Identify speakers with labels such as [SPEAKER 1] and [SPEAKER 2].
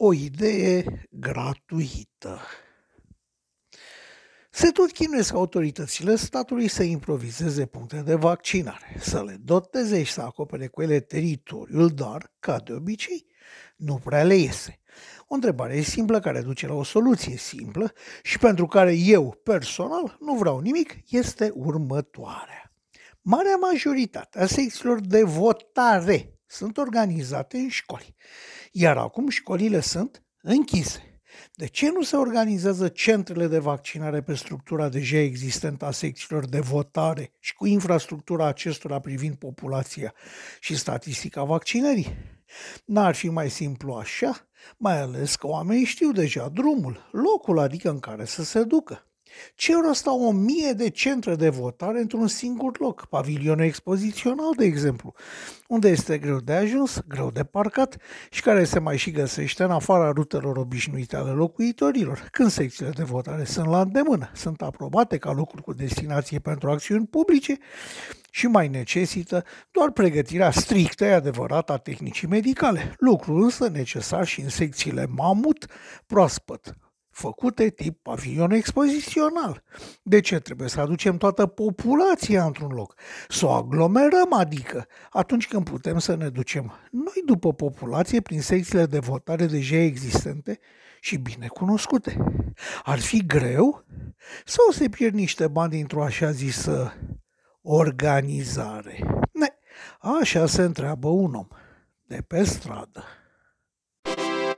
[SPEAKER 1] o idee gratuită. Se tot chinuiesc autoritățile statului să improvizeze puncte de vaccinare, să le doteze și să acopere cu ele teritoriul, dar, ca de obicei, nu prea le iese. O întrebare simplă care duce la o soluție simplă și pentru care eu, personal, nu vreau nimic, este următoarea. Marea majoritate a secțiilor de votare sunt organizate în școli, iar acum școlile sunt închise. De ce nu se organizează centrele de vaccinare pe structura deja existentă a secțiilor de votare și cu infrastructura acestora privind populația și statistica vaccinării? N-ar fi mai simplu așa, mai ales că oamenii știu deja drumul, locul adică în care să se ducă. Ce rost au o mie de centre de votare într-un singur loc, pavilionul expozițional, de exemplu, unde este greu de ajuns, greu de parcat și care se mai și găsește în afara rutelor obișnuite ale locuitorilor, când secțiile de votare sunt la îndemână, sunt aprobate ca locuri cu destinație pentru acțiuni publice și mai necesită doar pregătirea strictă, e adevărat, a tehnicii medicale, lucru însă necesar și în secțiile mamut proaspăt, făcute tip pavilion expozițional. De ce trebuie să aducem toată populația într-un loc? Să o aglomerăm, adică, atunci când putem să ne ducem noi după populație prin secțiile de votare deja existente și bine cunoscute. Ar fi greu? Sau se pierd niște bani dintr-o așa zisă organizare? Ne, așa se întreabă un om de pe stradă.